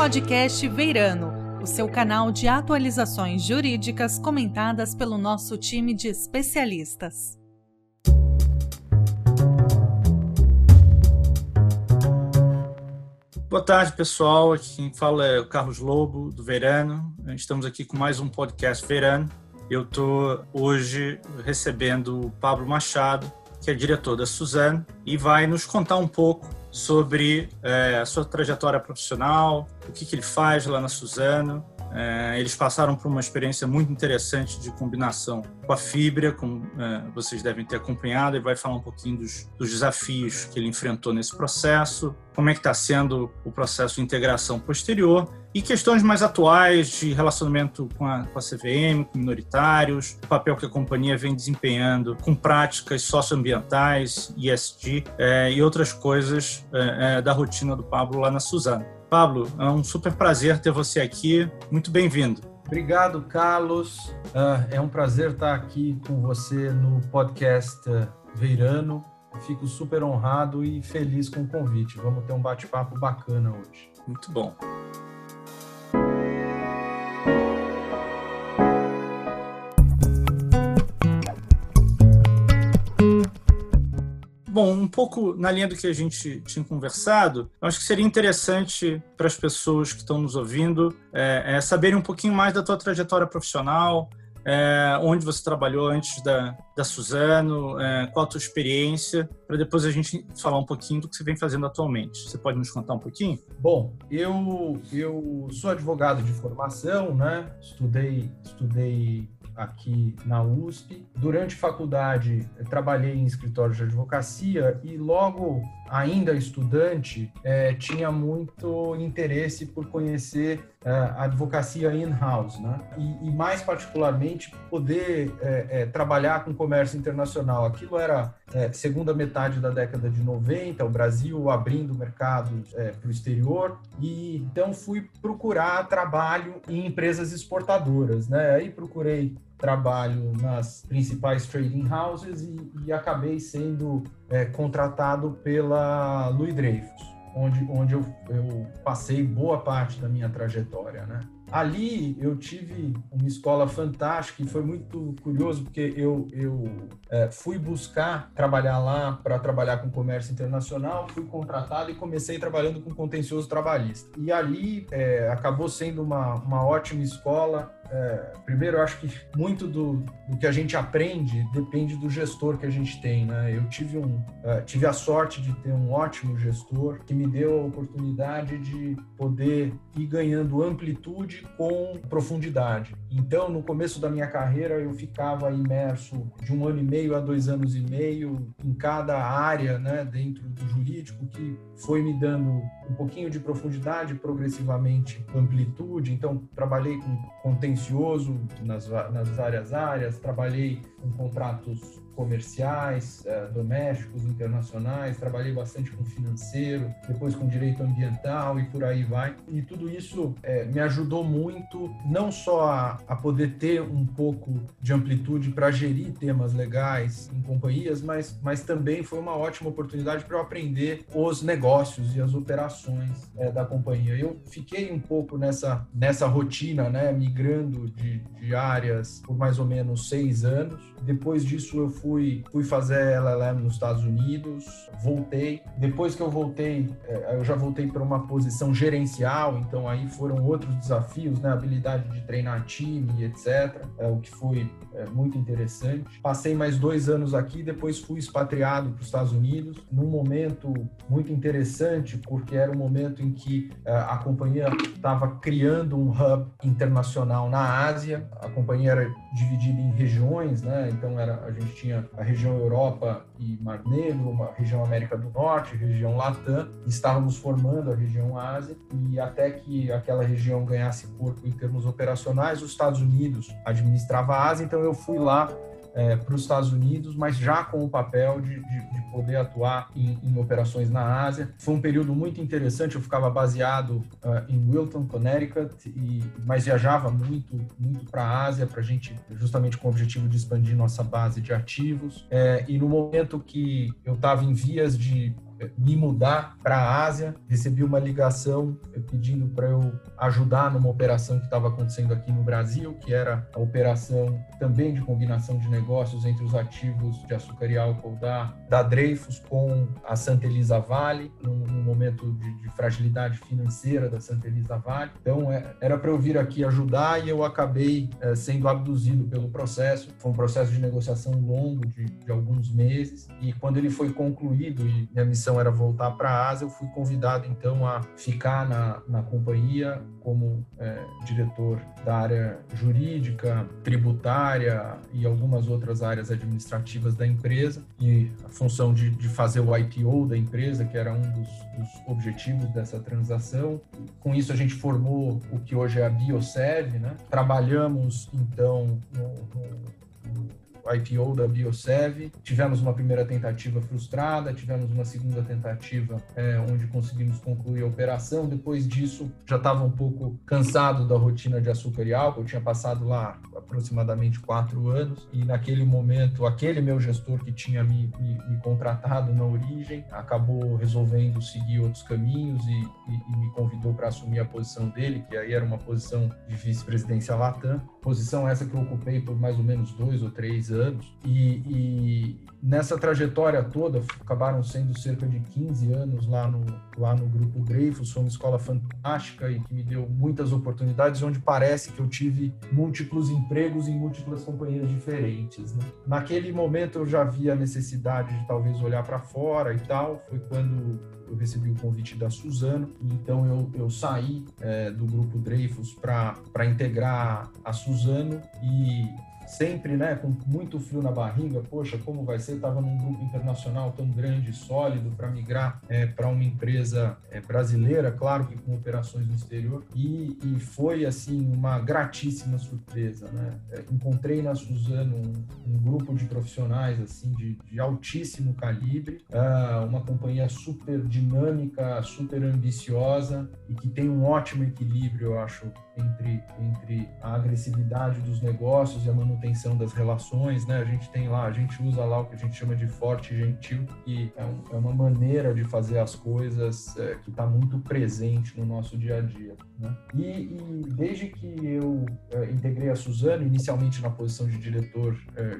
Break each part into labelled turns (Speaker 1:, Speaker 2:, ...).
Speaker 1: podcast Veirano, o seu canal de atualizações jurídicas comentadas pelo nosso time de especialistas.
Speaker 2: Boa tarde, pessoal. Aqui quem fala é o Carlos Lobo, do Veirano. Estamos aqui com mais um podcast Veirano. Eu estou hoje recebendo o Pablo Machado, que é diretor da Suzano, e vai nos contar um pouco sobre é, a sua trajetória profissional, o que, que ele faz lá na Suzano. É, eles passaram por uma experiência muito interessante de combinação com a fibra, como é, vocês devem ter acompanhado. Ele vai falar um pouquinho dos, dos desafios que ele enfrentou nesse processo, como é que está sendo o processo de integração posterior e questões mais atuais de relacionamento com a, com a CVM, com minoritários, o papel que a companhia vem desempenhando com práticas socioambientais, ISD é, e outras coisas é, é, da rotina do Pablo lá na Suzano. Pablo, é um super prazer ter você aqui. Muito bem-vindo.
Speaker 3: Obrigado, Carlos. Uh, é um prazer estar aqui com você no podcast uh, Veirano. Fico super honrado e feliz com o convite. Vamos ter um bate-papo bacana hoje.
Speaker 2: Muito bom. Pouco na linha do que a gente tinha conversado, acho que seria interessante para as pessoas que estão nos ouvindo é, é, saberem um pouquinho mais da tua trajetória profissional, é, onde você trabalhou antes da, da Suzano, é, qual a tua experiência, para depois a gente falar um pouquinho do que você vem fazendo atualmente. Você pode nos contar um pouquinho?
Speaker 3: Bom, eu, eu sou advogado de formação, né? Estudei, estudei aqui na USP. Durante faculdade, trabalhei em escritório de advocacia e logo ainda estudante, é, tinha muito interesse por conhecer é, a advocacia in-house, né? E, e, mais particularmente poder é, trabalhar com comércio internacional. Aquilo era segunda metade da década de 90, o Brasil abrindo mercados para o exterior, e então fui procurar trabalho em empresas exportadoras, né? Aí procurei trabalho nas principais trading houses e, e acabei sendo é, contratado pela Louis Dreyfus, onde, onde eu, eu passei boa parte da minha trajetória, né? Ali eu tive uma escola fantástica e foi muito curioso porque eu, eu é, fui buscar trabalhar lá para trabalhar com comércio internacional, fui contratado e comecei trabalhando com contencioso trabalhista. E ali é, acabou sendo uma, uma ótima escola é, primeiro, eu acho que muito do, do, que a gente aprende depende do gestor que a gente tem, né? Eu tive, um, uh, tive a sorte de ter um ótimo gestor que me deu a oportunidade de poder ir ganhando amplitude com profundidade. Então, no começo da minha carreira, eu ficava imerso de um ano e meio a dois anos e meio em cada área, né, dentro do jurídico, que foi me dando um pouquinho de profundidade, progressivamente amplitude. Então, trabalhei com contencioso nas, nas várias áreas, trabalhei com contratos comerciais, eh, domésticos, internacionais, trabalhei bastante com financeiro, depois com direito ambiental e por aí vai. E tudo isso eh, me ajudou muito, não só a, a poder ter um pouco de amplitude para gerir temas legais em companhias, mas, mas também foi uma ótima oportunidade para eu aprender os negócios e as operações eh, da companhia. Eu fiquei um pouco nessa, nessa rotina, né, migrando de, de áreas por mais ou menos seis anos. Depois disso, eu fui, fui fazer LLM nos Estados Unidos, voltei. Depois que eu voltei, é, eu já voltei para uma posição gerencial, então aí foram outros desafios, né? Habilidade de treinar time, etc. É, o que foi é, muito interessante. Passei mais dois anos aqui, depois fui expatriado para os Estados Unidos, num momento muito interessante, porque era um momento em que é, a companhia estava criando um hub internacional na Ásia. A companhia era dividida em regiões, né? Então era a gente tinha a região Europa e Mar Negro, uma região América do Norte, região Latam, estávamos formando a região Ásia e até que aquela região ganhasse corpo em termos operacionais, os Estados Unidos administrava a Ásia, então eu fui lá é, para os Estados Unidos, mas já com o papel de, de, de poder atuar em, em, operações na Ásia. Foi um período muito interessante, eu ficava baseado uh, em Wilton, Connecticut, e, mas viajava muito, muito para a Ásia, para a gente, justamente com o objetivo de expandir nossa base de ativos. É, e no momento que eu estava em vias de me mudar para a Ásia. Recebi uma ligação pedindo para eu ajudar numa operação que estava acontecendo aqui no Brasil, que era a operação também de combinação de negócios entre os ativos de açúcar e álcool da, da Dreyfus com a Santa Elisa Vale, num, num momento de, de, fragilidade financeira da Santa Elisa Vale. Então, é, era para eu vir aqui ajudar e eu acabei é, sendo abduzido pelo processo. Foi um processo de negociação longo, de, de alguns meses, e quando ele foi concluído e minha missão era voltar para a Ásia, eu fui convidado então a ficar na, na companhia como é, diretor da área jurídica, tributária e algumas outras áreas administrativas da empresa e a função de, de fazer o IPO da empresa, que era um dos, dos, objetivos dessa transação. Com isso a gente formou o que hoje é a Bioserve, né? Trabalhamos então no, no IPO da Biosev. Tivemos uma primeira tentativa frustrada, tivemos uma segunda tentativa é, onde conseguimos concluir a operação. Depois disso, já estava um pouco cansado da rotina de açúcar e álcool. Eu tinha passado lá aproximadamente quatro anos e naquele momento, aquele meu gestor que tinha me, me, me contratado na origem acabou resolvendo seguir outros caminhos e, e, e me convidou para assumir a posição dele, que aí era uma posição de vice-presidência Latam. Posição essa que eu ocupei por mais ou menos dois ou três anos. E, e, nessa trajetória toda, acabaram sendo cerca de 15 anos lá no, lá no Grupo Dreyfus. Foi uma escola fantástica e que me deu muitas oportunidades, onde parece que eu tive múltiplos empregos em múltiplas companhias diferentes. Né? Naquele momento eu já via a necessidade de talvez olhar para fora e tal. Foi quando eu recebi o convite da Suzano, então eu, eu saí é, do grupo Dreyfus para integrar a Suzano e sempre, né, com muito frio na barriga, poxa, como vai ser? Estava num grupo internacional tão grande, sólido, para migrar é, para uma empresa é, brasileira, claro que com operações no exterior, e, e foi, assim, uma gratíssima surpresa, né? É, encontrei na Suzano um, um, grupo de profissionais, assim, de, de altíssimo calibre, uh, uma companhia super dinâmica, super ambiciosa e que tem um ótimo equilíbrio, eu acho, entre, entre a agressividade dos negócios e a manutenção das relações, né? A gente tem lá, a gente usa lá o que a gente chama de forte gentil, que é, um, é uma maneira de fazer as coisas é, que está muito presente no nosso dia a dia. Né? E, e, desde que eu é, integrei a Suzano, inicialmente na posição de diretor é,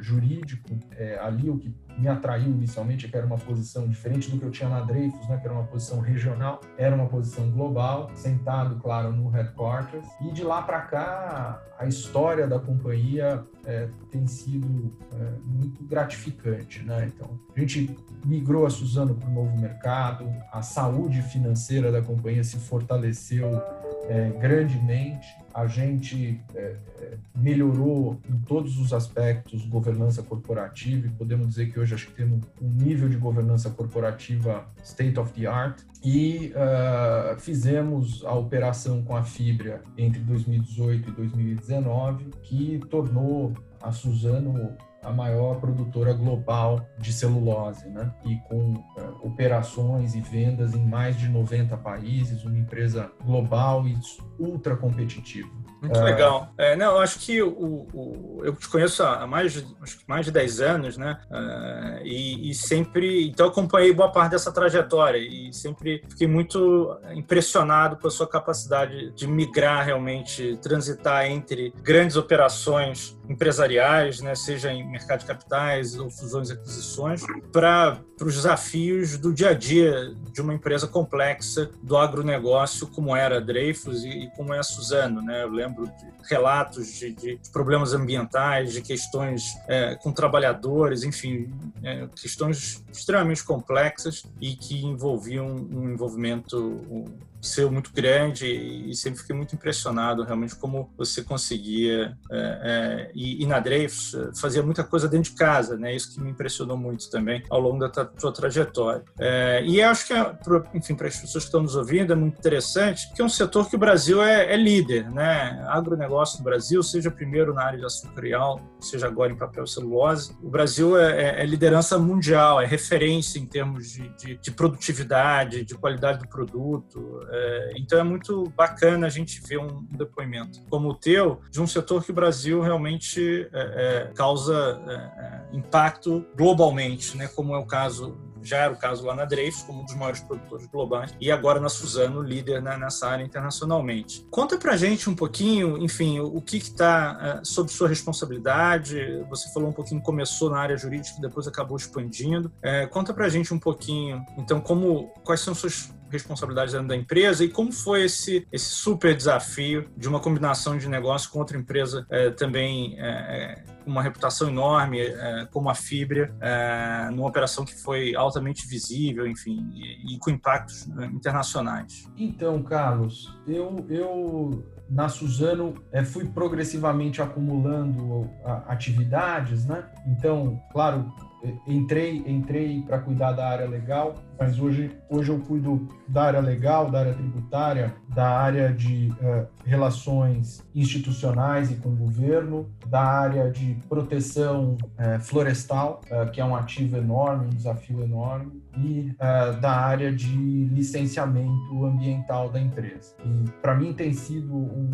Speaker 3: jurídico, é, ali o que me atraiu inicialmente, que era uma posição diferente do que eu tinha na Dreyfus, né, que era uma posição regional, era uma posição global, sentado, claro, no headquarters. E de lá para cá, a história da companhia é, tem sido é, muito gratificante. Né? Então, a gente migrou a Suzano para o novo mercado, a saúde financeira da companhia se fortaleceu é, grandemente. A gente é, é, melhorou em todos os aspectos governança corporativa e podemos dizer que hoje acho que temos um nível de governança corporativa state of the art e uh, fizemos a operação com a Fibra entre 2018 e 2019 que tornou a Suzano a maior produtora global de celulose, né? E com uh, operações e vendas em mais de 90 países, uma empresa global e ultra competitiva.
Speaker 2: Muito é... legal. É, não, eu acho que o, o, eu te conheço há mais de, mais de 10 anos, né? Uh, e, e, sempre. Então, acompanhei boa parte dessa trajetória e sempre fiquei muito impressionado com a sua capacidade de migrar realmente, transitar entre grandes operações empresariais, né? seja em mercado de capitais ou fusões e aquisições, para os desafios do dia a dia de uma empresa complexa do agronegócio, como era a Dreyfus e, e como é a Suzano. Né? Eu lembro de relatos de, de problemas ambientais, de questões é, com trabalhadores, enfim, é, questões extremamente complexas e que envolviam um envolvimento seu muito grande e sempre fiquei muito impressionado realmente como você conseguia é, é, e, e, na Dreyfus fazia muita coisa dentro de casa, né? Isso que me impressionou muito também ao longo da sua trajetória. É, e acho que, é, enfim, para as pessoas que estão nos ouvindo é muito interessante que é um setor que o Brasil é, é líder, né? Agronegócio no Brasil, seja primeiro na área de açúcar e álcool, seja agora em papel celulose, o Brasil é, é, liderança mundial, é referência em termos de, de, de produtividade, de qualidade do produto, é, então é muito bacana a gente ver um depoimento como o teu de um setor que o Brasil realmente é, é, causa impacto globalmente, né? Como é o caso já era o caso lá na Dreyfus, como um dos maiores produtores globais, e agora na Suzano, líder né, nessa área internacionalmente. Conta pra gente um pouquinho, enfim, o que está uh, sob sua responsabilidade. Você falou um pouquinho, começou na área jurídica depois acabou expandindo. Uh, conta pra gente um pouquinho, então, como quais são suas responsabilidades da empresa e como foi esse, esse super desafio de uma combinação de negócio com outra empresa é, também é, uma reputação enorme é, como a Fibra, é, numa operação que foi altamente visível, enfim, e, e com impactos internacionais.
Speaker 3: Então, Carlos, eu, eu na Suzano é, fui progressivamente acumulando atividades, né? Então, claro, entrei entrei para cuidar da área legal, mas hoje hoje eu cuido da área legal, da área tributária, da área de uh, relações institucionais e com o governo, da área de proteção uh, florestal, uh, que é um ativo enorme, um desafio enorme, e da área de licenciamento ambiental da empresa. E para mim tem sido um,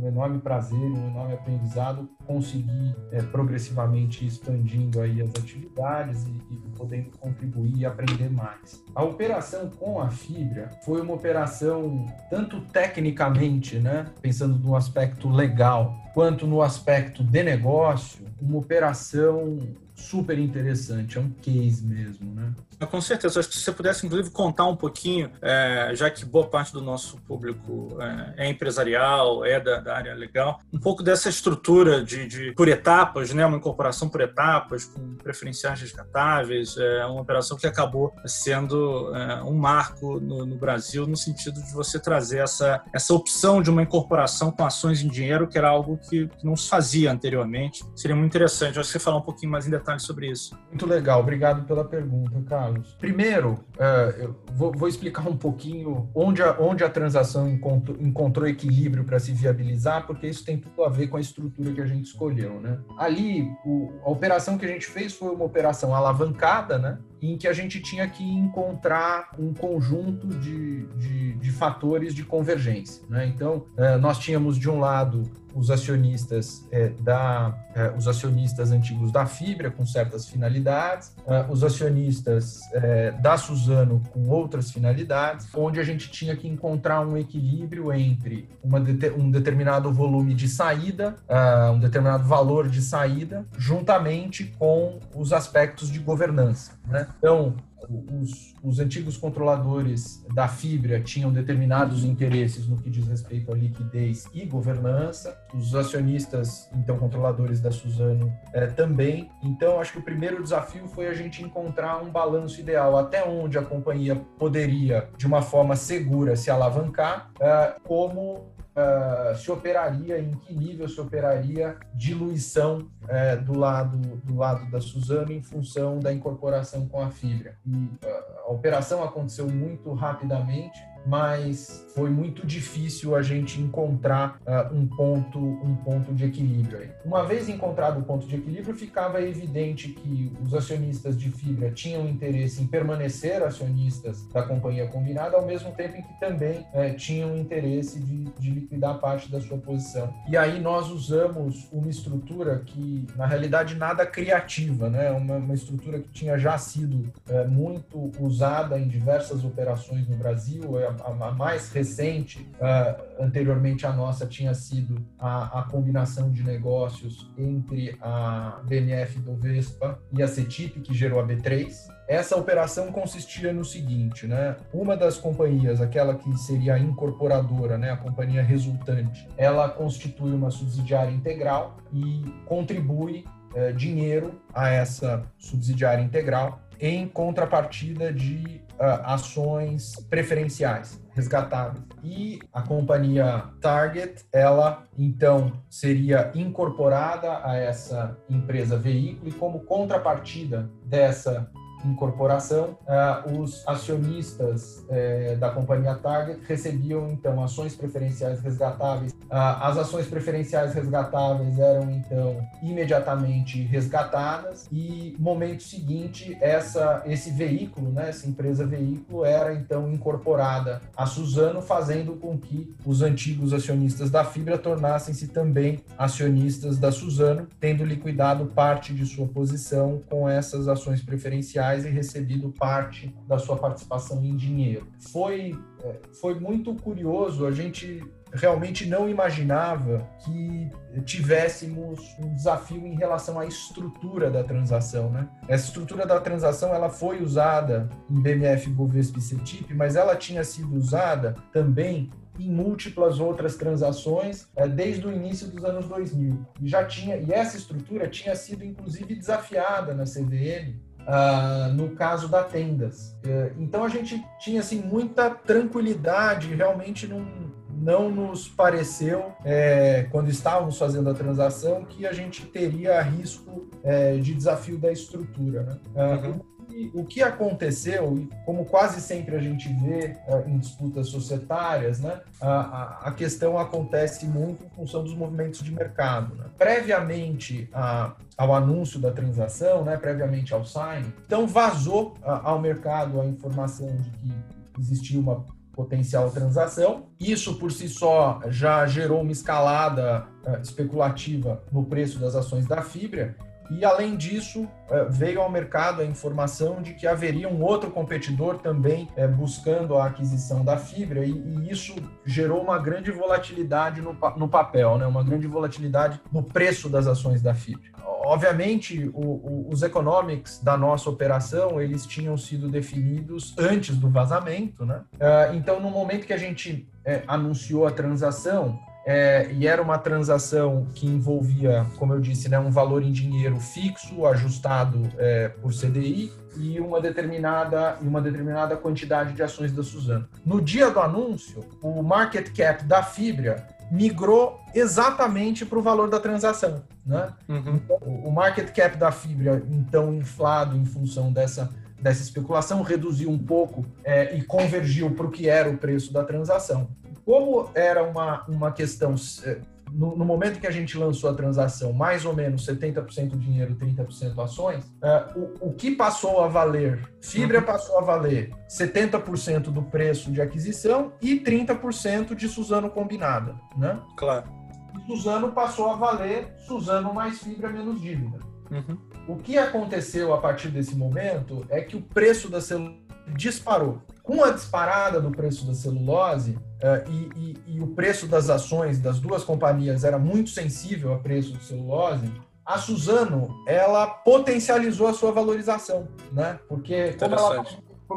Speaker 3: um enorme prazer, um enorme aprendizado conseguir é, progressivamente expandindo aí as atividades e, e, podendo contribuir e aprender mais. A operação com a fibra foi uma operação tanto tecnicamente, né, pensando no aspecto legal, quanto no aspecto de negócio, uma operação super interessante, é um case mesmo, né?
Speaker 2: Com certeza. Acho que se você pudesse, inclusive, contar um pouquinho, é, já que boa parte do nosso público é, é empresarial, é da, da, área legal, um pouco dessa estrutura de, de, por etapas, né? uma incorporação por etapas, com preferenciais resgatáveis, é uma operação que acabou sendo é, um marco no, no, Brasil, no sentido de você trazer essa, essa opção de uma incorporação com ações em dinheiro, que era algo que, que não se fazia anteriormente. Seria muito interessante. Acho que você falar um pouquinho mais em detalhes sobre isso.
Speaker 3: Muito legal. Obrigado pela pergunta, Carlos. Primeiro, uh, vou, vou, explicar um pouquinho onde a, onde a transação encontrou, encontrou equilíbrio para se viabilizar, porque isso tem tudo a ver com a estrutura que a gente escolheu, né? Ali, o, a operação que a gente fez foi uma operação alavancada, né? em que a gente tinha que encontrar um conjunto de, de, de fatores de convergência. Né? Então, uh, nós tínhamos de um lado os acionistas é, da é, os acionistas antigos da Fibra com certas finalidades, é, os acionistas é, da Suzano com outras finalidades, onde a gente tinha que encontrar um equilíbrio entre uma de, um determinado volume de saída, é, um determinado valor de saída, juntamente com os aspectos de governança. Né? Então, os, os, antigos controladores da fibra tinham determinados interesses no que diz respeito à liquidez e governança, os acionistas, então controladores da Suzano, eh, também. Então, acho que o primeiro desafio foi a gente encontrar um balanço ideal, até onde a companhia poderia, de uma forma segura, se alavancar, eh, como uh, se operaria, em que nível se operaria diluição uh, do, lado, do lado da Suzano em função da incorporação com a fibra. E uh, a operação aconteceu muito rapidamente, mas foi muito difícil a gente encontrar uh, um ponto um ponto de equilíbrio. Aí. Uma vez encontrado o ponto de equilíbrio, ficava evidente que os acionistas de fibra tinham interesse em permanecer acionistas da companhia combinada, ao mesmo tempo em que também uh, tinham interesse de, de liquidar parte da sua posição. E aí nós usamos uma estrutura que, na realidade, nada criativa, né? uma, uma estrutura que tinha já sido uh, muito usada em diversas operações no Brasil, é a, a mais recente, uh, anteriormente à nossa, tinha sido a, a, combinação de negócios entre a BNF do Vespa e a CETIP, que gerou a B3. Essa operação consistia no seguinte, né? Uma das companhias, aquela que seria a incorporadora, né, a companhia resultante, ela constitui uma subsidiária integral e contribui eh, dinheiro a essa subsidiária integral em contrapartida de uh, ações preferenciais resgatáveis. E a companhia Target, ela então seria incorporada a essa empresa veículo e como contrapartida dessa incorporação, uh, os acionistas uh, da companhia Target recebiam então ações preferenciais resgatáveis. Uh, as ações preferenciais resgatáveis eram então imediatamente resgatadas e momento seguinte essa esse veículo, né, essa empresa veículo era então incorporada a Suzano, fazendo com que os antigos acionistas da Fibra tornassem-se também acionistas da Suzano, tendo liquidado parte de sua posição com essas ações preferenciais capitais e recebido parte da sua participação em dinheiro. Foi, é, foi muito curioso, a gente realmente não imaginava que tivéssemos um desafio em relação à estrutura da transação, né? Essa estrutura da transação ela foi usada em BMF Bovespa CETIP, mas ela tinha sido usada também em múltiplas outras transações é, desde o início dos anos 2000. E já tinha e essa estrutura tinha sido inclusive desafiada na CVM Uh, no caso da Tendas. Uh, então a gente tinha assim muita tranquilidade, realmente não, não nos pareceu, é, quando estávamos fazendo a transação, que a gente teria risco é, de desafio da estrutura. Né? Uh, uhum o que aconteceu, e como quase sempre a gente vê uh, em disputas societárias, né, a, a, questão acontece muito em função dos movimentos de mercado. Né? Previamente a, ao anúncio da transação, né, previamente ao sign, então vazou uh, ao mercado a informação de que existia uma potencial transação. Isso por si só já gerou uma escalada uh, especulativa no preço das ações da Fibra e, além disso, é, veio ao mercado a informação de que haveria um outro competidor também é, buscando a aquisição da fibra, e, isso gerou uma grande volatilidade no, papel, né? uma grande volatilidade no preço das ações da fibra. Obviamente, os economics da nossa operação eles tinham sido definidos antes do vazamento, né? É, então, no momento que a gente anunciou a transação, é, e era uma transação que envolvia, como eu disse, né, um valor em dinheiro fixo, ajustado é, por CDI, e uma determinada, uma determinada quantidade de ações da Suzano. No dia do anúncio, o market cap da Fibra migrou exatamente para o valor da transação. Né? Uhum. Então, o market cap da Fibra, então, inflado em função dessa, dessa especulação, reduziu um pouco é, e convergiu para o que era o preço da transação como era uma, uma questão, eh, no, no, momento que a gente lançou a transação, mais ou menos 70% dinheiro, 30% ações, uh, o, o que passou a valer? Fibra uhum. passou a valer 70% do preço de aquisição e 30% de Suzano combinada, né?
Speaker 2: Claro.
Speaker 3: E Suzano passou a valer Suzano mais fibra menos dívida. Uhum. O que aconteceu a partir desse momento é que o preço da celulose disparou. Com a disparada do preço da celulose, Uh, e, e, e, o preço das ações das duas companhias era muito sensível ao preço de celulose, a Suzano ela potencializou a sua valorização, né? Porque como ela,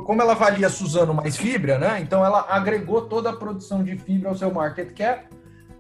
Speaker 3: como ela valia Suzano mais fibra, né? Então ela agregou toda a produção de fibra ao seu market cap,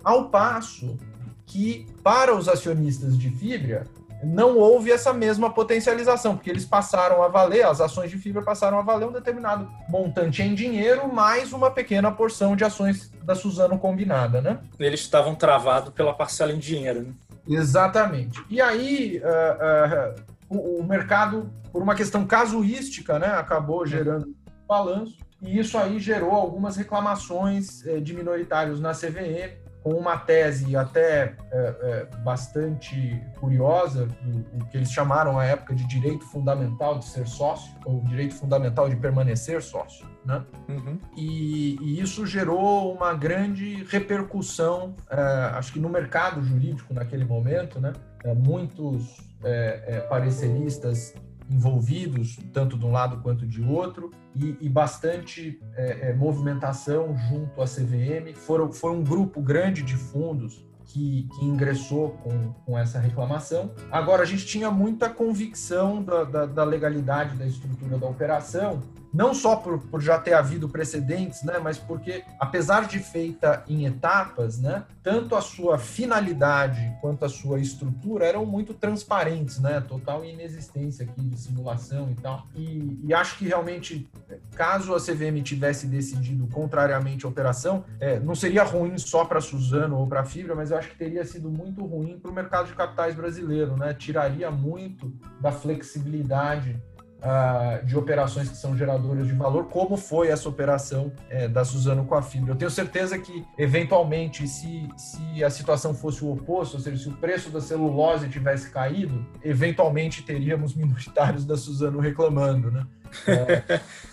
Speaker 3: ao passo que para os acionistas de fibra não houve essa mesma potencialização, porque eles passaram a valer, as ações de fibra passaram a valer um determinado montante em dinheiro, mais uma pequena porção de ações da Suzano combinada, né?
Speaker 2: Eles estavam travados pela parcela em dinheiro, né?
Speaker 3: Exatamente. E aí, uh, uh, o, o, mercado, por uma questão casuística, né, acabou gerando balanço, e isso aí gerou algumas reclamações eh, de minoritários na CVM, com uma tese até é, é, bastante curiosa, do, o que eles chamaram à época de direito fundamental de ser sócio, ou direito fundamental de permanecer sócio. Né? Uhum. E, e, isso gerou uma grande repercussão, é, acho que no mercado jurídico naquele momento, né? É, muitos é, é, pareceristas envolvidos, tanto de um lado quanto de outro, e, e bastante é, é, movimentação junto à CVM. Foram, foi um grupo grande de fundos que, que, ingressou com, com essa reclamação. Agora, a gente tinha muita convicção da, da, da legalidade da estrutura da operação não só por, por já ter havido precedentes, né, mas porque, apesar de feita em etapas, né, tanto a sua finalidade quanto a sua estrutura eram muito transparentes, né, total inexistência aqui de simulação e tal. E, e acho que realmente, caso a CVM tivesse decidido contrariamente a operação, é, não seria ruim só para Suzano ou para a Fibra, mas eu acho que teria sido muito ruim para o mercado de capitais brasileiro, né, tiraria muito da flexibilidade uh, de operações que são geradoras de valor, como foi essa operação é, da Suzano com a Fibra. Eu tenho certeza que, eventualmente, se, se a situação fosse o oposto, ou seja, se o preço da celulose tivesse caído, eventualmente teríamos minoritários da Suzano reclamando, né?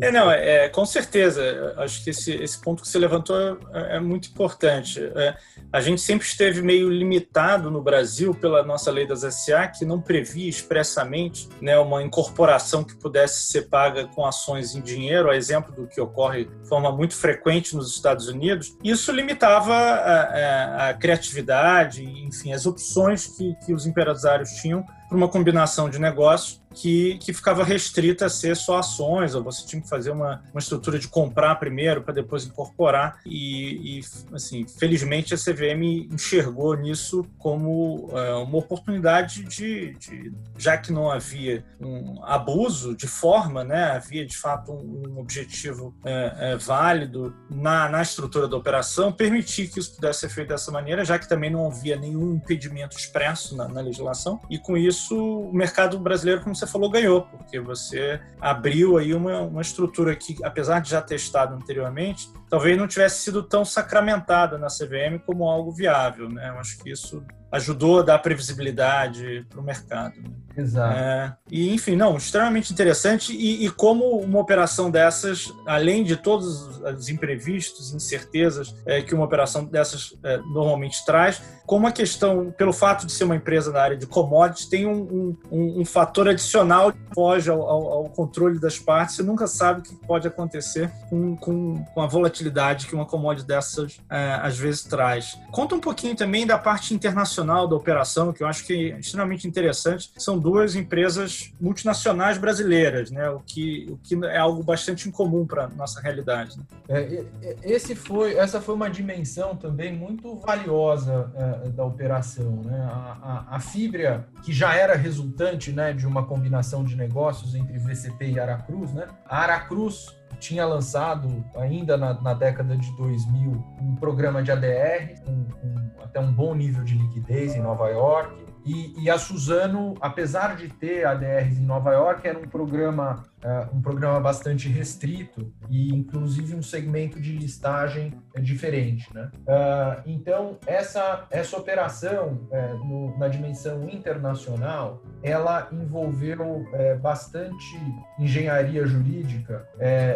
Speaker 3: É,
Speaker 2: não, é, com certeza. Acho que esse, esse ponto que você levantou é, é muito importante. É, a gente sempre esteve meio limitado no Brasil pela nossa lei das SA, que não previa expressamente né, uma incorporação que pudesse ser paga com ações em dinheiro, a exemplo do que ocorre de forma muito frequente nos Estados Unidos. Isso limitava a, a, a criatividade, enfim, as opções que, que os empresários tinham para uma combinação de negócios que, que ficava restrita a ser só ações, ou você tinha que fazer uma, uma estrutura de comprar primeiro para depois incorporar. E, e, assim, felizmente a CVM enxergou nisso como é, uma oportunidade de, de, já que não havia um abuso de forma, né, havia de fato um, um objetivo é, é, válido na, na estrutura da operação, permitir que isso pudesse ser feito dessa maneira, já que também não havia nenhum impedimento expresso na, na legislação. E com isso o mercado brasileiro, como você falou, ganhou, porque você abriu aí uma, uma estrutura que, apesar de já ter estado anteriormente, talvez não tivesse sido tão sacramentada na CVM como algo viável. Né? Eu acho que isso ajudou a dar previsibilidade para o mercado. Né?
Speaker 3: Exato.
Speaker 2: É, e, enfim, não, extremamente interessante. E, e, como uma operação dessas, além de todos os imprevistos, incertezas é, que uma operação dessas é, normalmente traz, como a questão, pelo fato de ser uma empresa na área de commodities, tem um, um, um fator adicional que foge ao, ao, ao, controle das partes. Você nunca sabe o que pode acontecer com, com, com a volatilidade que uma commodity dessas é, às vezes traz. Conta um pouquinho também da parte internacional da operação, que eu acho que é extremamente interessante. São duas empresas multinacionais brasileiras, né? O que, o que é algo bastante incomum para nossa realidade. Né?
Speaker 3: É, esse foi, essa foi uma dimensão também muito valiosa é, da operação, né? A, a, a, Fibria, que já era resultante, né, de uma combinação de negócios entre VCP e Aracruz, né? A Aracruz tinha lançado, ainda na, na, década de 2000, um programa de ADR, com, com até um bom nível de liquidez em Nova York. E, e, a Suzano, apesar de ter ADRs em Nova York, era um programa, uh, um programa bastante restrito e, inclusive, um segmento de listagem uh, diferente. Né? Uh, então, essa, essa operação, eh, no, na dimensão internacional, ela envolveu bastante engenharia jurídica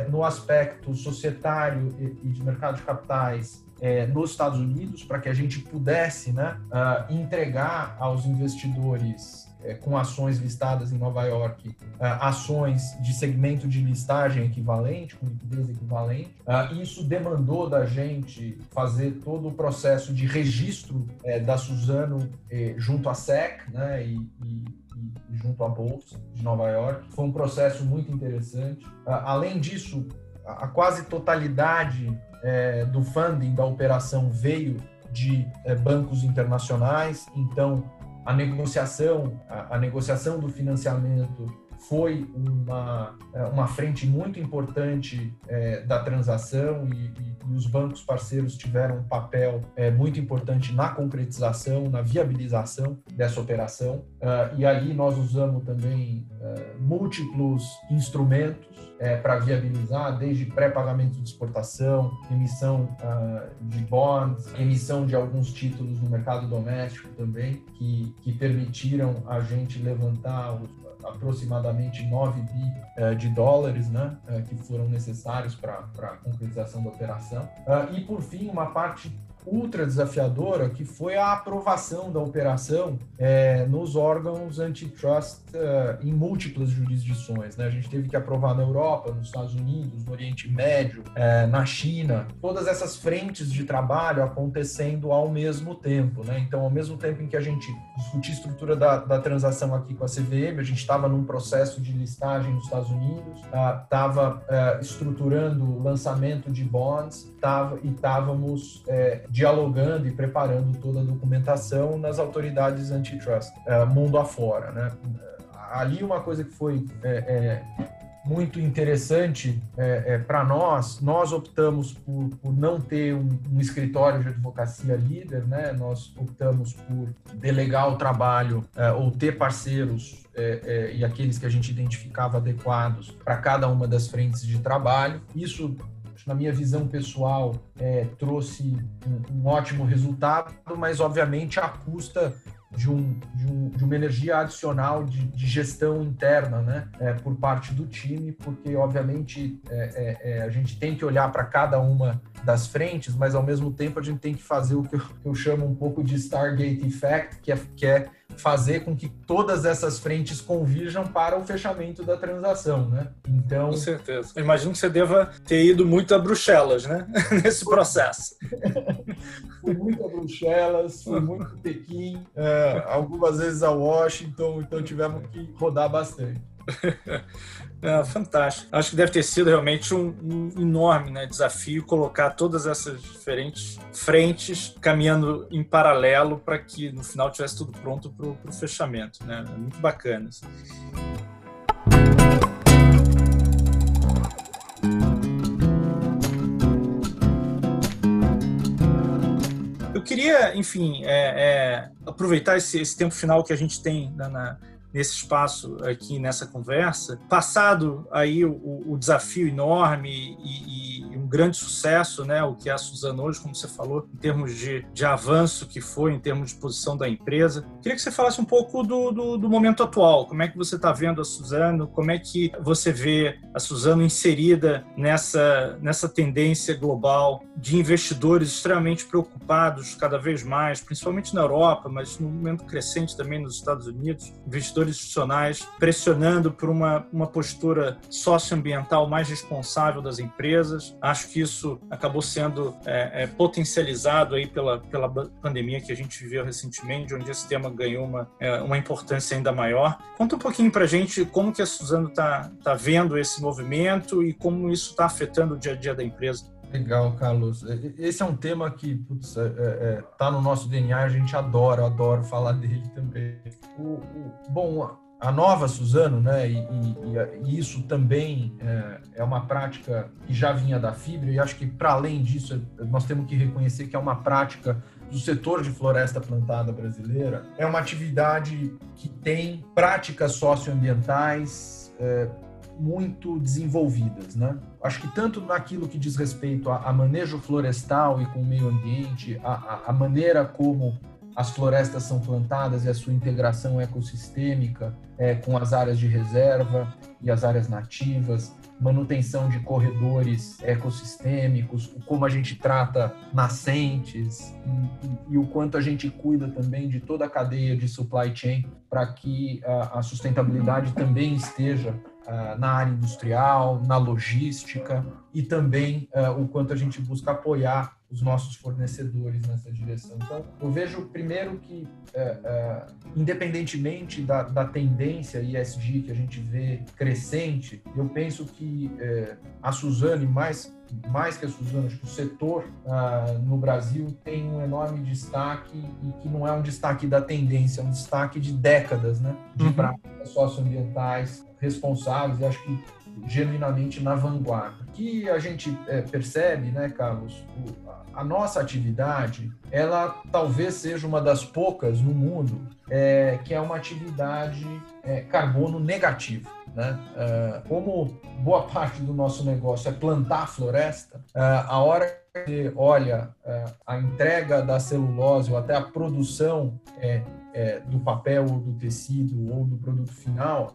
Speaker 3: no aspecto societário e, e de mercado de capitais é, nos Estados Unidos para que a gente pudesse né, uh, entregar aos investidores é, com ações listadas em Nova York, uh, ações de segmento de listagem equivalente, com liquidez equivalente. Uh, isso demandou da gente fazer todo o processo de registro é, da Suzano é, junto à SEC né, e, e, e, junto à Bolsa de Nova York. Foi um processo muito interessante. além disso, a quase totalidade é, do funding da operação veio de é, bancos internacionais, então a negociação, a, a negociação do financiamento foi uma, é, uma frente muito importante é, da transação e, e, e, os bancos parceiros tiveram um papel é, muito importante na concretização, na viabilização dessa operação. Uh, e ali nós usamos também uh, múltiplos instrumentos é, para viabilizar, desde pré-pagamento de exportação, emissão uh, de bonds, emissão de alguns títulos no mercado doméstico também, que, que permitiram a gente levantar os, aproximadamente 9 bi uh, de dólares, né, uh, que foram necessários para a concretização da operação. e, por fim, uma parte ultra desafiadora, que foi a aprovação da operação é, nos órgãos antitrust uh, em múltiplas jurisdições. Né? A gente teve que aprovar na Europa, nos Estados Unidos, no Oriente Médio, é, na China, todas essas frentes de trabalho acontecendo ao mesmo tempo. Né? Então, ao mesmo tempo em que a gente discutia a estrutura da, da transação aqui com a CVM, a gente estava num processo de listagem nos Estados Unidos, estava uh, uh, estruturando o lançamento de bonds tava, e estávamos é, dialogando e preparando toda a documentação nas autoridades antitrust, uh, mundo afora. Né? Ali uma coisa que foi é, é, muito interessante é, é, para nós, nós optamos por, por não ter um, um, escritório de advocacia líder, né? nós optamos por delegar o trabalho é, ou ter parceiros e aqueles que a gente identificava adequados para cada uma das frentes de trabalho. Isso na minha visão pessoal, é, trouxe um, um, ótimo resultado, mas obviamente à custa de, um, de, um, de uma energia adicional de, de gestão interna, né, é, por parte do time, porque obviamente é, é, é a gente tem que olhar para cada uma das frentes, mas ao mesmo tempo a gente tem que fazer o que eu, que eu chamo um pouco de Stargate Effect, que é, que é fazer com que todas essas frentes convirjam para o fechamento da transação, né?
Speaker 2: Então, com certeza. Eu imagino que você deva ter ido muito a Bruxelas, né? Nesse processo.
Speaker 3: fui muito a Bruxelas, fui muito a Pequim, é, algumas vezes a Washington, então tivemos que rodar bastante.
Speaker 2: É, fantástico. Acho que deve ter sido realmente um, um, enorme né, desafio colocar todas essas diferentes frentes caminhando em paralelo para que no final tivesse tudo pronto para o fechamento. Né? É muito bacana. Assim. Eu queria, enfim, é, é, aproveitar esse, esse, tempo final que a gente tem na, na nesse espaço aqui nessa conversa, passado aí o, o desafio enorme e, e, um grande sucesso, né, o que é a Suzano hoje, como você falou, em termos de, de avanço que foi, em termos de posição da empresa. Queria que você falasse um pouco do, do, do momento atual, como é que você está vendo a Suzano, como é que você vê a Suzano inserida nessa, nessa tendência global de investidores extremamente preocupados cada vez mais, principalmente na Europa, mas no momento crescente também nos Estados Unidos, investidores institucionais pressionando por uma, uma postura socioambiental mais responsável das empresas. Acho que isso acabou sendo é, é, potencializado aí pela, pela pandemia que a gente viveu recentemente, onde esse tema ganhou uma, é, uma importância ainda maior. Conta um pouquinho para a gente como que a Suzano está tá vendo esse movimento e como isso está afetando o dia a dia da empresa.
Speaker 3: Legal, Carlos. Esse é um tema que está é, é, é, no nosso DNA, a gente adora, adoro falar dele também. O, o, bom, a nova Suzano, né, e, e, e isso também é, é, uma prática que já vinha da fibra, e acho que, para além disso, nós temos que reconhecer que é uma prática do setor de floresta plantada brasileira. É uma atividade que tem práticas socioambientais é, muito desenvolvidas, né? Acho que tanto naquilo que diz respeito a, a manejo florestal e com o meio ambiente, a, a, a, maneira como as florestas são plantadas e a sua integração ecossistêmica é, com as áreas de reserva e as áreas nativas, manutenção de corredores ecossistêmicos, como a gente trata nascentes e, e, e, o quanto a gente cuida também de toda a cadeia de supply chain para que a, a sustentabilidade também esteja uh, na área industrial, na logística e também uh, o quanto a gente busca apoiar os nossos fornecedores nessa direção. Então, eu vejo primeiro que, uh, independentemente da, da, tendência ISD que a gente vê crescente, eu penso que a Suzane, mais mais que a Suzano, acho que o setor uh, no Brasil tem um enorme destaque e que não é um destaque da tendência, é um destaque de décadas, né? De uhum. práticas socioambientais responsáveis e acho que genuinamente na vanguarda. O que a gente é, percebe, né, Carlos, o, a, nossa atividade, ela talvez seja uma das poucas no mundo é, que é uma atividade é, carbono negativo. Né? Uh, como boa parte do nosso negócio é plantar floresta, uh, a hora que olha uh, a entrega da celulose ou até a produção é, é, do papel ou do tecido ou do produto final,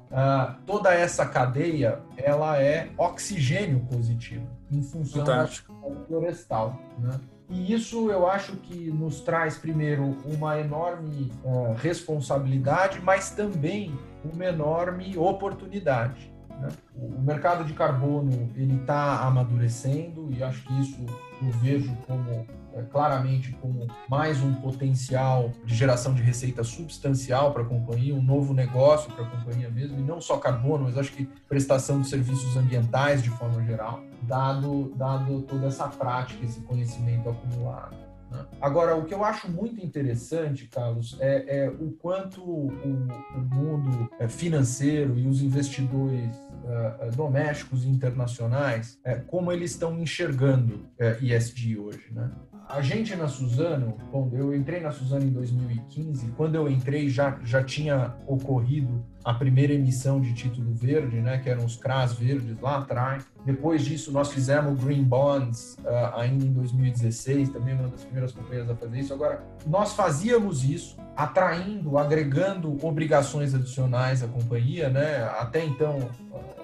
Speaker 3: toda essa cadeia ela é oxigênio positivo em função Fantástico. da florestal. Né? E isso eu acho que nos traz, primeiro, uma enorme uh, responsabilidade, mas também uma enorme oportunidade. Né? O mercado de carbono ele está amadurecendo e acho que isso eu vejo como claramente como mais um potencial de geração de receita substancial para a companhia, um novo negócio para a companhia mesmo, e não só carbono, mas acho que prestação de serviços ambientais de forma geral, dado, dado toda essa prática, esse conhecimento acumulado. Né? Agora, o que eu acho muito interessante, Carlos, é, é o quanto o, o mundo é, financeiro e os investidores uh, domésticos e internacionais, uh, como eles estão enxergando uh, ESG hoje, né? A gente na Suzano, bom, eu entrei na Suzano em 2015, quando eu entrei já, já tinha ocorrido a primeira emissão de título verde, né, que eram os CRAS verdes lá atrás. Depois disso, nós fizemos Green Bonds uh, ainda em 2016, também uma das primeiras companhias a fazer isso. Agora, nós fazíamos isso atraindo, agregando obrigações adicionais à companhia, né? Até então,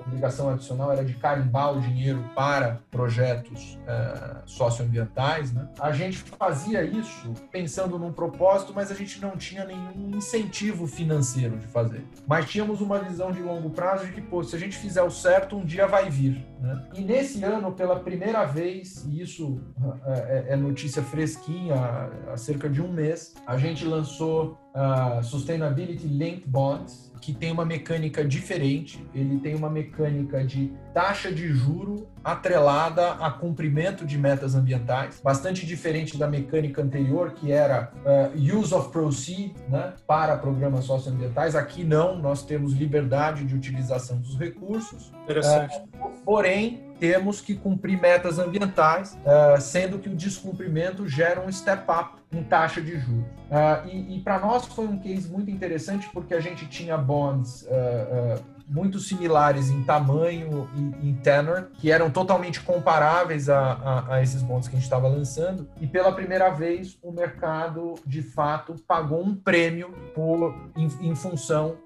Speaker 3: obrigação adicional era de carimbar o dinheiro para projetos uh, socioambientais. Né? A gente fazia isso pensando num propósito, mas a gente não tinha nenhum incentivo financeiro de fazer. Mas tínhamos uma visão de longo prazo de que, pô, se a gente fizer o certo, um dia vai vir. Né? E nesse ano, pela primeira vez, e isso é, é notícia fresquinha, há cerca de um mês, a gente lançou uh, Sustainability Linked Bonds, que tem uma mecânica diferente. Ele tem uma mecânica de taxa de juro atrelada a cumprimento de metas ambientais, bastante diferente da mecânica anterior, que era uh, use of proceed né, para programas socioambientais. Aqui não, nós temos liberdade de utilização dos recursos.
Speaker 2: Interessante.
Speaker 3: Uh, porém, temos que cumprir metas ambientais, uh, sendo que o descumprimento gera um step up em taxa de juros. Uh, e, e para nós foi um case muito interessante porque a gente tinha bonds uh, muito similares em tamanho e em tenor, que eram totalmente comparáveis a, a, a esses bonds que a gente estava lançando. E pela primeira vez o mercado de fato pagou um prêmio por, em, em função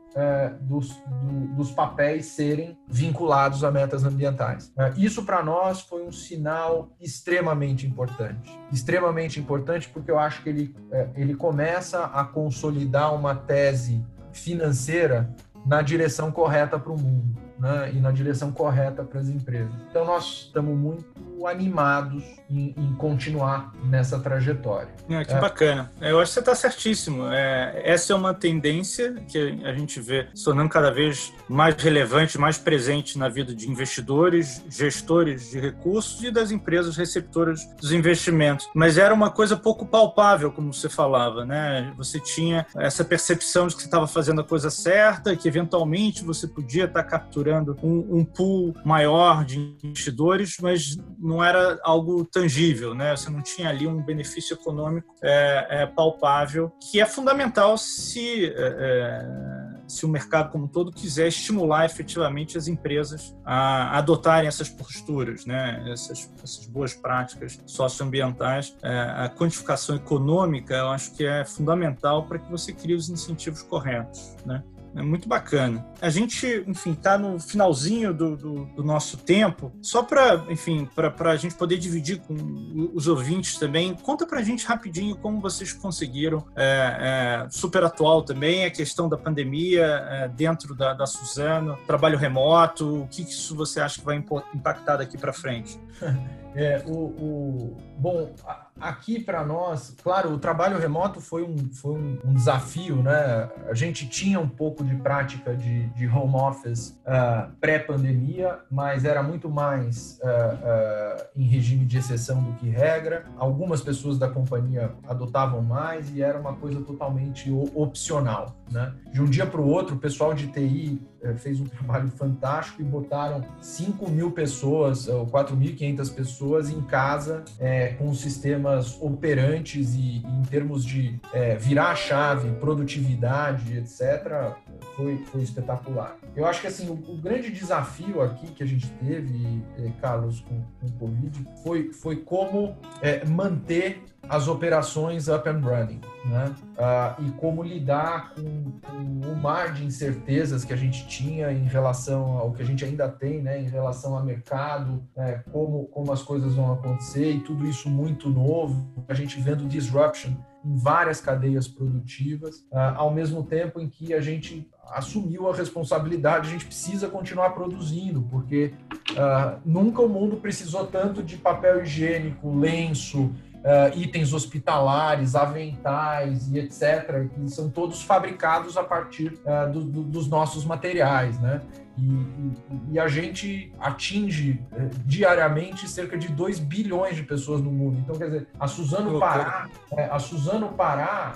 Speaker 3: dos, do, dos papéis serem vinculados a metas ambientais. É, isso para nós foi um sinal extremamente importante. Extremamente importante porque eu acho que ele, é, ele começa a consolidar uma tese financeira na direção correta para o mundo né, e na direção correta para as empresas. Então, nós estamos muito animados em, em continuar nessa trajetória.
Speaker 2: É, que é. bacana. Eu acho que você está certíssimo. É, essa é uma tendência que a gente vê se tornando cada vez mais relevante, mais presente na vida de investidores, gestores de recursos e das empresas receptoras dos investimentos. Mas era uma coisa pouco palpável, como você falava, né? Você tinha essa percepção de que você estava fazendo a coisa certa, que eventualmente você podia estar tá capturando um, um pool maior de investidores, mas não era algo tangível, né? Você não tinha ali um benefício econômico é, é, palpável, que é fundamental se, é, é se o mercado como um todo quiser estimular efetivamente as empresas a adotarem essas posturas, né? Essas, essas boas práticas socioambientais. É, a quantificação econômica, eu acho que é fundamental para que você crie os incentivos corretos, né? É muito bacana. A gente, enfim, está no finalzinho do, do, do, nosso tempo. Só para, enfim, para a gente poder dividir com os ouvintes também, conta para a gente rapidinho como vocês conseguiram, é, é, super atual também, a questão da pandemia é, dentro da, da Suzano, trabalho remoto, o que isso você acha que vai impactar daqui para frente?
Speaker 3: É, o, o, bom, aqui para nós, claro, o trabalho remoto foi, um, foi um, um, desafio, né? A gente tinha um pouco de prática de, de home office uh, pré-pandemia, mas era muito mais uh, uh, em regime de exceção do que regra. Algumas pessoas da companhia adotavam mais e era uma coisa totalmente opcional, né? De um dia para o outro, o pessoal de TI eh, fez um trabalho fantástico e botaram 5 mil pessoas, ou 4.500 pessoas em casa é, com sistemas operantes e, em termos de é, virar a chave, produtividade, etc., foi, foi espetacular. Eu acho que assim, o, o grande desafio aqui que a gente teve, Carlos, com, com o Covid, foi, foi como é, manter as operações up and running, né? Uh, e como lidar com, com, o mar de incertezas que a gente tinha em relação ao que a gente ainda tem, né? Em relação ao mercado, né? como, como as coisas vão acontecer e tudo isso muito novo, a gente vendo disruption em várias cadeias produtivas, uh, ao mesmo tempo em que a gente assumiu a responsabilidade, a gente precisa continuar produzindo, porque uh, nunca o mundo precisou tanto de papel higiênico, lenço, uh, itens hospitalares, aventais e etc., que são todos fabricados a partir uh, do, do, dos nossos materiais, né? E, e, a gente atinge uh, diariamente cerca de 2 bilhões de pessoas no mundo. Então, quer dizer, a Suzano Pará, é, a Suzano Pará,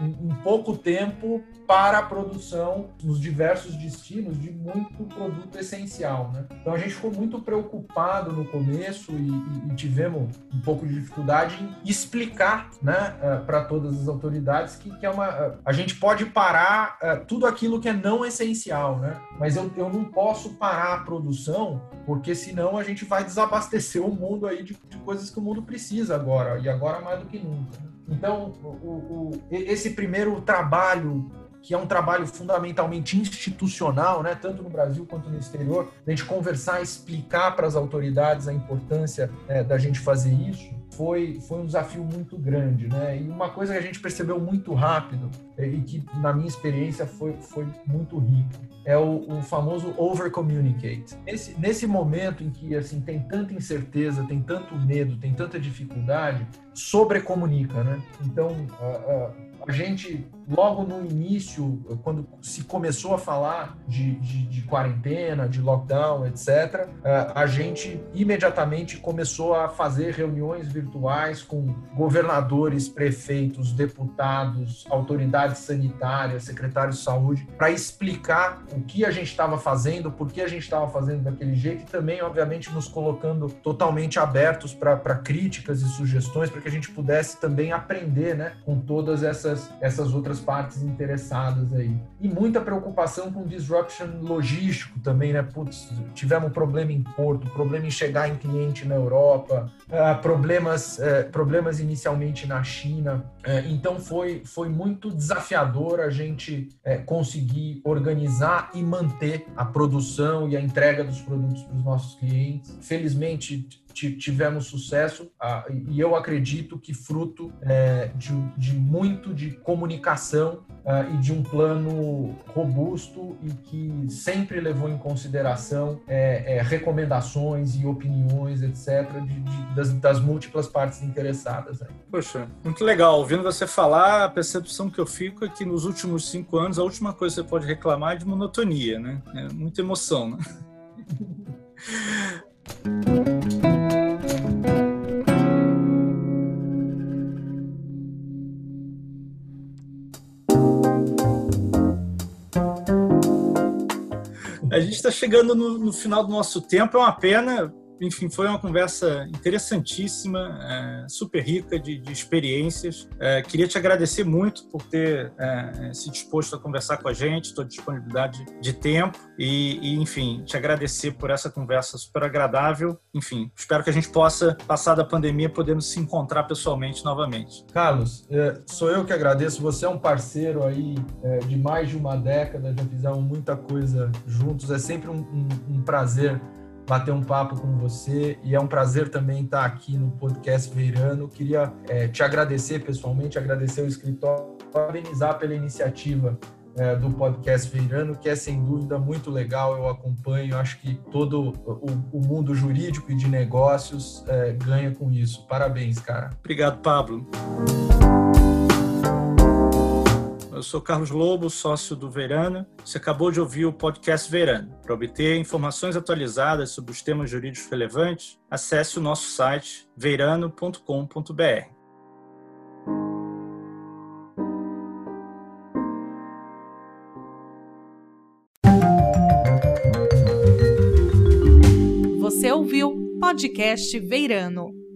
Speaker 3: em, em pouco tempo, para a produção nos diversos destinos de muito produto essencial. Né? Então a gente ficou muito preocupado no começo e, e, e tivemos um pouco de dificuldade em explicar né, uh, para todas as autoridades que, que é uma, a gente pode parar tudo aquilo que é não essencial. Né? mas eu, eu não posso parar a produção, porque senão a gente vai desabastecer o mundo aí de, de coisas que o mundo precisa agora, e agora mais do que nunca. Né? Então, o, o, esse primeiro trabalho que é um trabalho fundamentalmente institucional, né, tanto no Brasil quanto no exterior, a gente conversar, explicar para as autoridades a importância é, da gente fazer isso, foi, foi um desafio muito grande, né? E uma coisa que a gente percebeu muito rápido e que, na minha experiência, foi, foi muito rico é o, o famoso over communicate. Nesse, nesse momento em que assim tem tanta incerteza, tem tanto medo, tem tanta dificuldade, sobrecomunica, né? Então, a, a, a gente logo no início, quando se começou a falar de, de, de quarentena, de lockdown, etc., é, a gente imediatamente começou a fazer reuniões virtuais com governadores, prefeitos, deputados, autoridades sanitárias, secretários de saúde, para explicar o que a gente estava fazendo, por que a gente estava fazendo daquele jeito e também, obviamente, nos colocando totalmente abertos para críticas e sugestões, para que a gente pudesse também aprender né, com todas essas, essas outras outras partes interessadas aí. E muita preocupação com disruption logístico também, né? Putz, tivemos problema em porto, problema em chegar em cliente na Europa, uh, problemas, uh, problemas inicialmente na China. Uh, então foi, foi muito desafiador a gente conseguir organizar e manter a produção e a entrega dos produtos para os nossos clientes. Felizmente, tivemos sucesso e eu acredito que fruto é, de, de, muito de comunicação ah, e de um plano robusto e que sempre levou em consideração é, é, recomendações e opiniões, etc., de, de, das, das, múltiplas partes interessadas.
Speaker 2: Poxa, muito legal. Ouvindo você falar, a percepção que eu fico é que nos últimos cinco anos a última coisa que você pode reclamar é de monotonia, né? É muita emoção, né? A gente está chegando no, no, final do nosso tempo, é uma pena, enfim, foi uma conversa interessantíssima, é, super rica de, de experiências. É, queria te agradecer muito por ter é, se disposto a conversar com a gente, tua disponibilidade de tempo e, e, enfim, te agradecer por essa conversa super agradável. Enfim, espero que a gente possa, passar da pandemia, podendo se encontrar pessoalmente novamente.
Speaker 3: Carlos, é, sou eu que agradeço. Você é um parceiro aí é, de mais de uma década, já fizemos muita coisa juntos. É sempre um, um, um prazer bater um papo com você e é um prazer também estar aqui no podcast Veirano. Queria é, te agradecer pessoalmente, agradecer o escritório, parabenizar pela iniciativa é, do podcast Veirano, que é sem dúvida muito legal, eu acompanho, acho que todo o, o mundo jurídico e de negócios é, ganha com isso. Parabéns, cara.
Speaker 2: Obrigado, Pablo. Eu sou Carlos Lobo, sócio do Verano. Você acabou de ouvir o podcast Verano. Para obter informações atualizadas sobre os temas jurídicos relevantes, acesse o nosso site veirano.com.br.
Speaker 1: Você ouviu Podcast Veirano.